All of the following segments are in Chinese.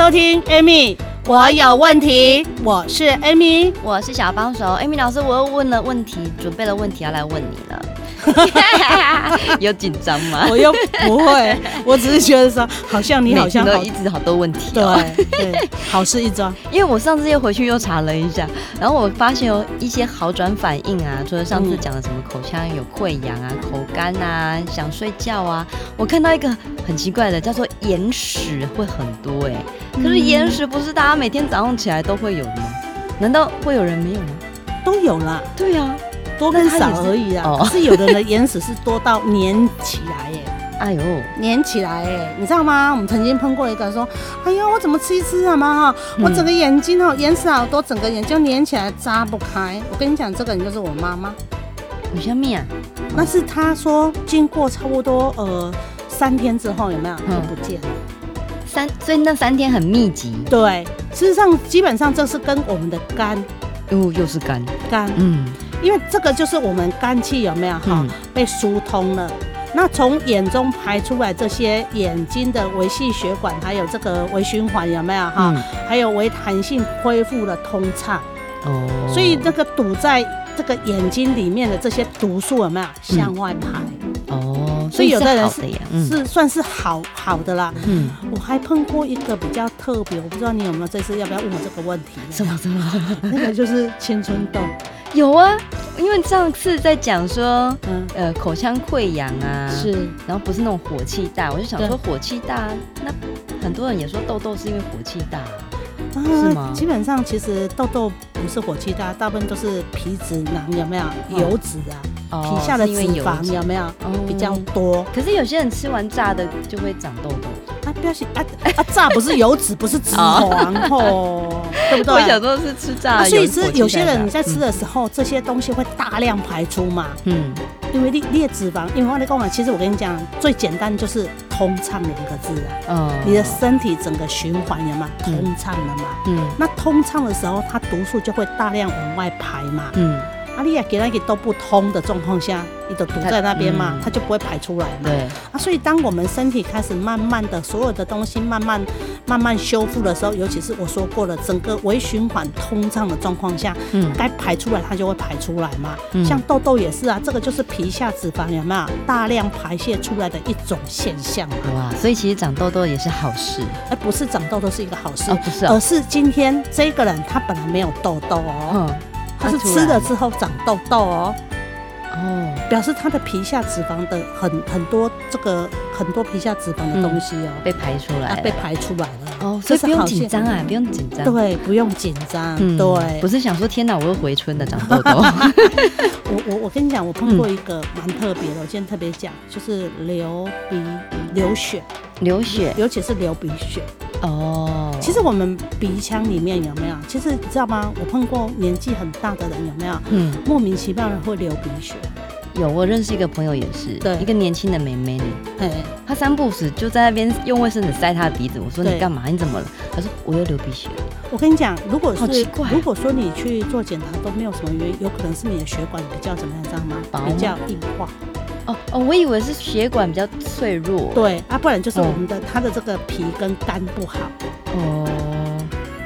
收听 Amy，我有问题。我是 Amy，我是小帮手。Amy 老师，我又问了问题，准备了问题要来问你了。有紧张吗？我又不会，我只是觉得说，好像你好像好都一直好多问题、哦。对对，好事一桩。因为我上次又回去又查了一下，然后我发现有一些好转反应啊，除了上次讲的什么口腔有溃疡啊、口干啊、想睡觉啊，我看到一个很奇怪的，叫做眼屎会很多哎、欸。可是眼屎不是大家每天早上起来都会有的吗？难道会有人没有吗？都有啦。对呀、啊。多跟少而已啊，可是有的人的眼屎是多到粘起来耶，哎呦，粘起来哎，你知道吗？我们曾经碰过一个说，哎呦，我怎么吃一吃啊嘛哈，我整个眼睛哦眼屎好多，整个眼睛粘起来扎不开。我跟你讲，这个人就是我妈妈。你像蜜啊？那是他说经过差不多呃三天之后有没有就不见了？三，所以那三天很密集。对，事实上基本上这是跟我们的肝，又又是肝肝，嗯。因为这个就是我们肝气有没有哈、嗯、被疏通了？那从眼中排出来这些眼睛的微细血管，还有这个微循环有没有哈？嗯、还有微弹性恢复了通畅哦。所以那个堵在这个眼睛里面的这些毒素有没有向外排？哦，所以有的人是是，算是好好的啦。嗯，我还碰过一个比较特别，我不知道你有没有这次要不要问我这个问题？什么什么？那个就是青春痘。有啊，因为上次在讲说，嗯，呃，口腔溃疡啊，是，然后不是那种火气大，我就想说火气大，那很多人也说痘痘是因为火气大，啊，是吗？基本上其实痘痘不是火气大，大部分都是皮脂囊有没有油脂啊，皮下的脂肪有没有比较多？可是有些人吃完炸的就会长痘痘。啊，不要紧啊啊！炸不是油脂，不是脂肪哦，对不对？我小时候是吃炸的，所以吃有些人你在吃的时候，这些东西会大量排出嘛。嗯，因为你你的脂肪，因为我跟你讲，其实我跟你讲，最简单就是通畅两个字啊。嗯，你的身体整个循环有嘛通畅了嘛？嗯，那通畅的时候，它毒素就会大量往外排嘛。嗯。阿丽亚给那个都不通的状况下，你都堵在那边嘛，它就不会排出来嘛。对啊，所以当我们身体开始慢慢的所有的东西慢慢慢慢修复的时候，尤其是我说过了，整个微循环通畅的状况下，嗯，该排出来它就会排出来嘛。嗯，像痘痘也是啊，这个就是皮下脂肪有没有大量排泄出来的一种现象嘛。哇，所以其实长痘痘也是好事。哎，不是长痘痘是一个好事，哦，不是，而是今天这个人他本来没有痘痘哦。嗯。它是吃了之后长痘痘哦，哦，表示它的皮下脂肪的很很多，这个很多皮下脂肪的东西哦，被排出来，被排出来了。哦，所以不用紧张啊，不用紧张，对，不用紧张，对，不是想说天哪，我又回春了，长痘痘。我我我跟你讲，我碰过一个蛮特别的，我今天特别讲，就是流鼻流血，流血，尤其是流鼻血。哦，其实我们鼻腔里面有没有？其实你知道吗？我碰过年纪很大的人有没有？嗯，莫名其妙的会流鼻血。有，我认识一个朋友也是，对，一个年轻的妹妹呢。哎，她三不死就在那边用卫生纸塞她的鼻子。我说你干嘛？你怎么了？她说我又流鼻血。我跟你讲，如果是如果说你去做检查都没有什么原因，有可能是你的血管比较怎么样，知道吗？比较硬化。哦哦，我以为是血管比较脆弱。对啊，不然就是我们的它的这个皮跟肝不好。哦。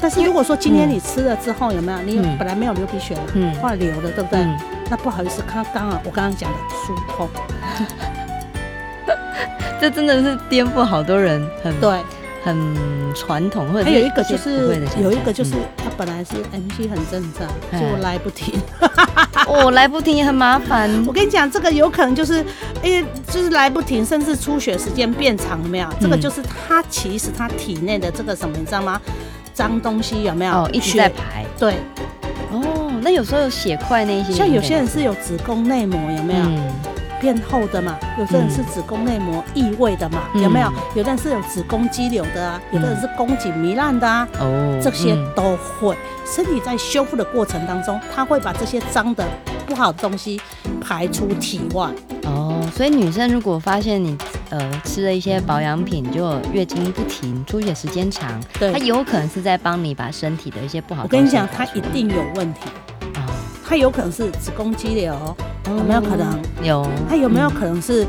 但是如果说今天你吃了之后有没有？你本来没有流鼻血了，嗯，后来流了，对不对？那不好意思，看刚刚我刚刚讲的疏通。这真的是颠覆好多人，很对，很传统。或者还有一个就是有一个就是他本来是 MC 很正常，就来不停。哦，来不停也很麻烦。我跟你讲，这个有可能就是，哎，就是来不停，甚至出血时间变长，有没有？这个就是他其实他体内的这个什么，你知道吗？脏东西有没有？哦，一直在排。对。哦，那有时候有血块那些，像有些人是有子宫内膜，有没有？变厚的嘛，有的人是子宫内膜异位的嘛，嗯、有没有？有的人是有子宫肌瘤的啊，有的人是宫颈糜烂的啊，哦，这些都会。身体在修复的过程当中，它会把这些脏的、不好的东西排出体外。哦，所以女生如果发现你呃吃了一些保养品，就月经不停、出血时间长，对，它有可能是在帮你把身体的一些不好。我跟你讲，它一定有问题。哦，它有可能是子宫肌瘤。有没有可能有？他有没有可能是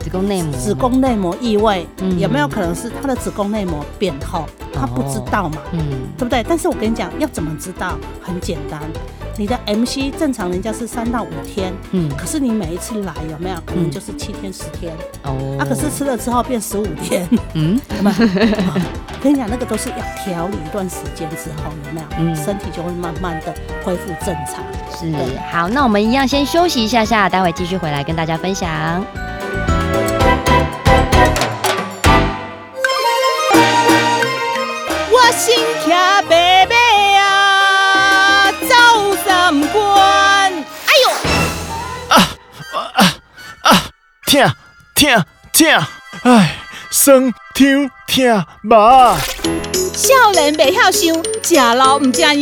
子宫内膜？子宫内膜异位？嗯，有没有可能是他的子宫内膜变厚？他不知道嘛？嗯，对不对？但是我跟你讲，要怎么知道？很简单，你的 MC 正常人家是三到五天，嗯，可是你每一次来有没有可能就是七天十天？哦，啊，可是吃了之后变十五天，嗯，跟你讲，那个都是要调理一段时间之后，有没有？嗯，身体就会慢慢的恢复正常。是，好，那我们一样先休息一下下，待会继续回来跟大家分享。我心卡白白啊，走三关。哎呦！啊啊啊！痛痛痛！哎，酸痛痛麻。少年袂晓想，食老唔食样，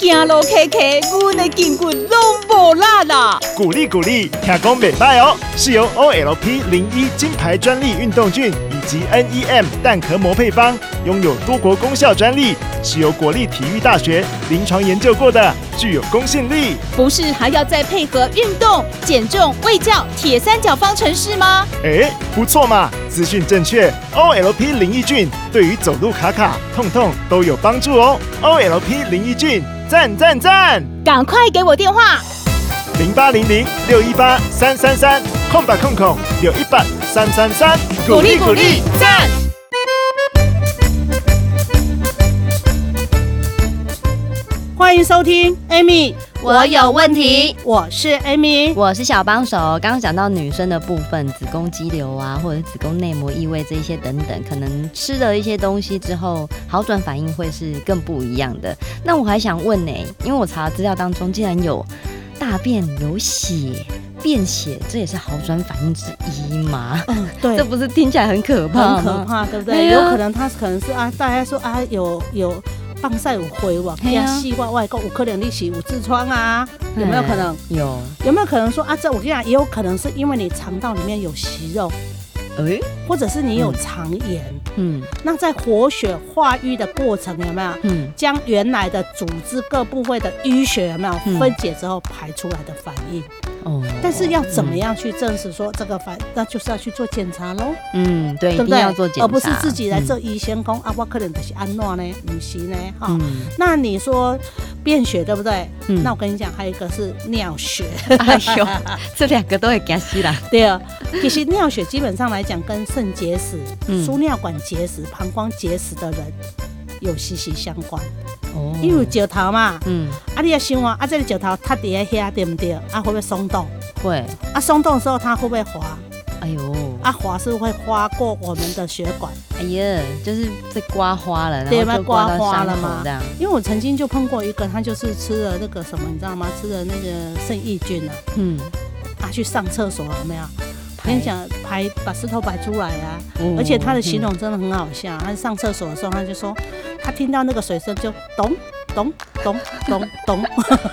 行路磕磕，阮的筋骨拢无力啦。鼓励鼓励，听讲袂歹哦，是由 OLP 零一金牌专利运动菌以及 NEM 蛋壳膜配方，拥有多国功效专利，是由国立体育大学临床研究过的，具有公信力。不是还要再配合运动、减重、卫教铁三角方程式吗？哎，不错嘛，资讯正确。OLP 零一菌对于走路卡卡痛。痛都有帮助哦，OLP 零一菌赞赞赞！赶快给我电话，零八零零六一八三三三，空白空空六一八三三三，鼓励鼓励赞！欢迎收听，Amy，我有问题。我是 Amy，我是小帮手。刚刚讲到女生的部分，子宫肌瘤啊，或者子宫内膜异位这一些等等，可能吃了一些东西之后，好转反应会是更不一样的。那我还想问呢，因为我查资料当中竟然有大便有血、便血，这也是好转反应之一嘛？嗯，对，这不是听起来很可怕？很可怕，对不对？有可能他可能是啊，大家说啊，有有。放晒有灰哇，加细外外公有可能你是有痔疮啊？有没有可能？有。有没有可能说啊？这我跟你讲，也有可能是因为你肠道里面有息肉，哎，或者是你有肠炎，嗯，那在活血化瘀的过程有没有？嗯，将原来的组织各部位的淤血有没有分解之后排出来的反应？哦，但是要怎么样去证实说这个反，那就是要去做检查喽。嗯，对，对不对？要做检查，而不是自己来做医生讲啊，我可能就是安诺呢，不是呢，哈。那你说便血对不对？嗯，那我跟你讲，还有一个是尿血。哎呦，这两个都会惊死啦。对啊，其实尿血基本上来讲，跟肾结石、输尿管结石、膀胱结石的人有息息相关。哦，因为石头嘛，嗯，啊，你要想啊，啊，这个石头它底下对不对？啊，会不会松动？会。啊，松动的时候它会不会滑？哎呦，啊，滑是会滑过我们的血管。哎呀，就是被刮花了，然后就刮花了嘛这样。因为我曾经就碰过一个，他就是吃了那个什么，你知道吗？吃了那个肾益菌啊，嗯，啊，去上厕所有没有？我跟你讲，排把石头排出来啊，而且他的形容真的很好笑。他上厕所的时候，他就说。他听到那个水声就咚咚咚咚咚，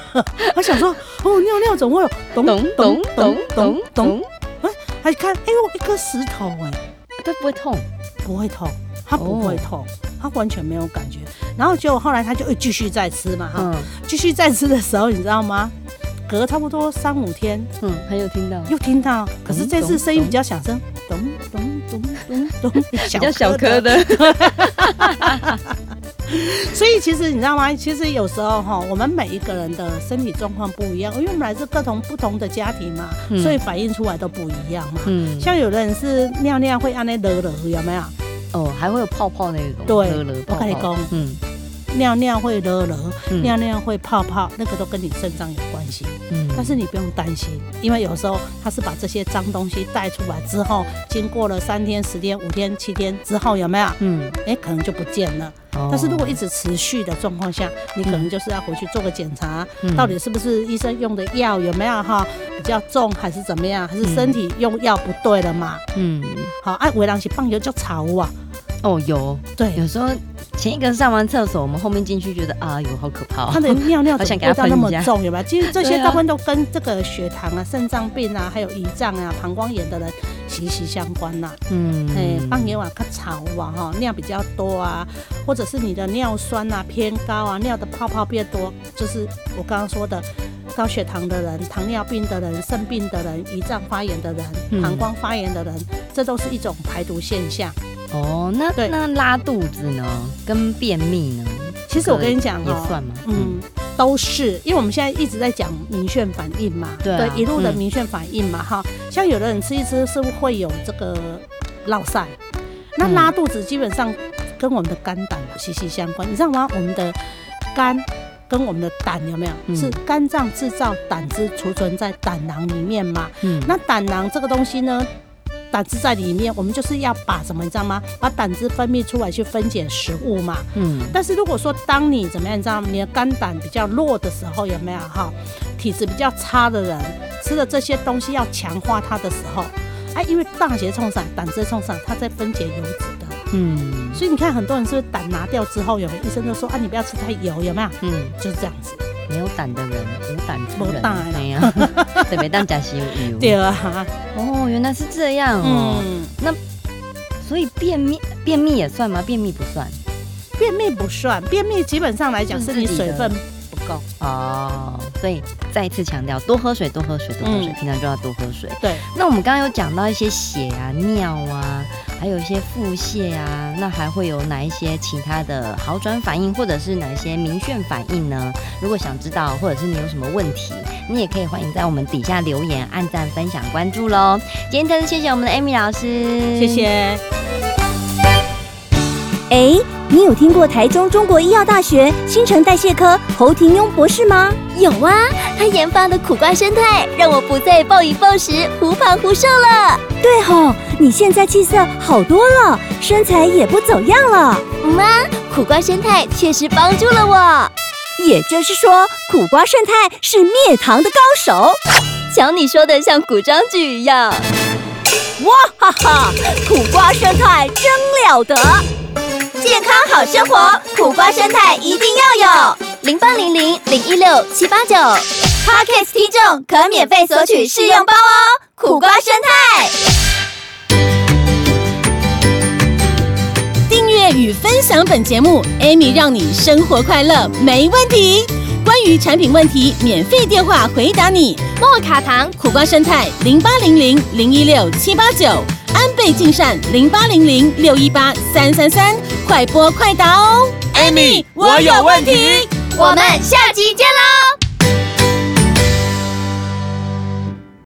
他想说哦，尿尿怎么会有咚咚咚咚咚咚？哎，他一看，哎呦，一颗石头哎，他不会痛，不会痛，他不会痛，他完全没有感觉。然后结果后来他就会继续再吃嘛哈，继续再吃的时候，你知道吗？隔差不多三五天，嗯，他又听到，又听到，可是这次声音比较小声，咚咚咚咚咚，比较小颗的。所以其实你知道吗？其实有时候哈，我们每一个人的身体状况不一样，因为我们来自各种不同的家庭嘛，嗯、所以反映出来都不一样嘛。嗯，像有的人是尿尿会按那勒勒，有没有？哦，还会有泡泡那种。对，勒勒泡泡。我跟你讲，嗯，尿尿会勒勒，嗯、尿尿会泡泡，那个都跟你肾脏有关系。嗯，但是你不用担心，因为有时候它是把这些脏东西带出来之后，经过了三天、十天、五天、七天之后，有没有？嗯，哎、欸，可能就不见了。但是如果一直持续的状况下，你可能就是要回去做个检查，嗯、到底是不是医生用的药有没有哈比较重，还是怎么样？还是身体用药不对了嘛？嗯，好，哎，有人是放油就吵啊。哦，有，对，有时候前一个上完厕所，我们后面进去觉得啊，有，好可怕。他的尿尿怎么味道那么重？有没有？其实这些大部分都跟这个血糖啊、肾脏病啊、还有胰脏啊、膀胱炎的人息息相关呐。嗯，哎，放尿啊，它潮啊，哈，尿比较多啊，或者是你的尿酸啊偏高啊，尿的泡泡变多，就是我刚刚说的高血糖的人、糖尿病的人、肾病的人、胰脏发炎的人、膀胱发炎的人，这都是一种排毒现象。哦，那对那拉肚子呢，跟便秘呢？其实我跟你讲，也算吗？嗯，都是，因为我们现在一直在讲明眩反应嘛，对，一路的明眩反应嘛，哈、嗯，像有的人吃一吃是会有这个落晒？那拉肚子基本上跟我们的肝胆息息相关，你知道吗？我们的肝跟我们的胆有没有？嗯、是肝脏制造胆汁储存在胆囊里面嘛？嗯，那胆囊这个东西呢？胆汁在里面，我们就是要把什么，你知道吗？把胆汁分泌出来去分解食物嘛。嗯。但是如果说当你怎么样，你知道吗？你的肝胆比较弱的时候，有没有哈？体质比较差的人吃了这些东西要强化它的时候，哎，因为大血冲散，胆汁冲散，它在分解油脂的。嗯。所以你看，很多人是不是胆拿掉之后，有没有医生就说啊，你不要吃太油，有没有？嗯，就是这样子。没有胆的人，无胆之人。没有，特别当假西油。对啊。哦，原来是这样哦。嗯。那所以便秘，便秘也算吗？便秘不算。便秘不算，便秘基本上来讲是你水分不够。哦。所以再一次强调，多喝水，多喝水，多喝水，平常就要多喝水。对。那我们刚刚有讲到一些血啊、尿啊。还有一些腹泻啊，那还会有哪一些其他的好转反应，或者是哪一些明眩反应呢？如果想知道，或者是你有什么问题，你也可以欢迎在我们底下留言、按赞、分享、关注喽。今天特别谢谢我们的 Amy 老师，谢谢。哎，你有听过台中中国医药大学新陈代谢科侯廷庸博士吗？有啊，他研发的苦瓜生态让我不再暴饮暴食、忽胖忽瘦了。对吼，你现在气色好多了，身材也不走样了。妈，苦瓜胜肽确实帮助了我。也就是说，苦瓜胜肽是灭糖的高手。瞧你说的像古装剧一样。哇哈哈，苦瓜胜肽真了得！健康好生活，苦瓜胜肽一定要有。零八零零零一六七八九，Podcast 听众可免费索取试用包哦。苦瓜生态，订阅与分享本节目，Amy 让你生活快乐没问题。关于产品问题，免费电话回答你。莫卡糖苦瓜生态零八零零零一六七八九，安倍晋善零八零零六一八三三三，快播快答哦。Amy，我有问题。我们下集见喽！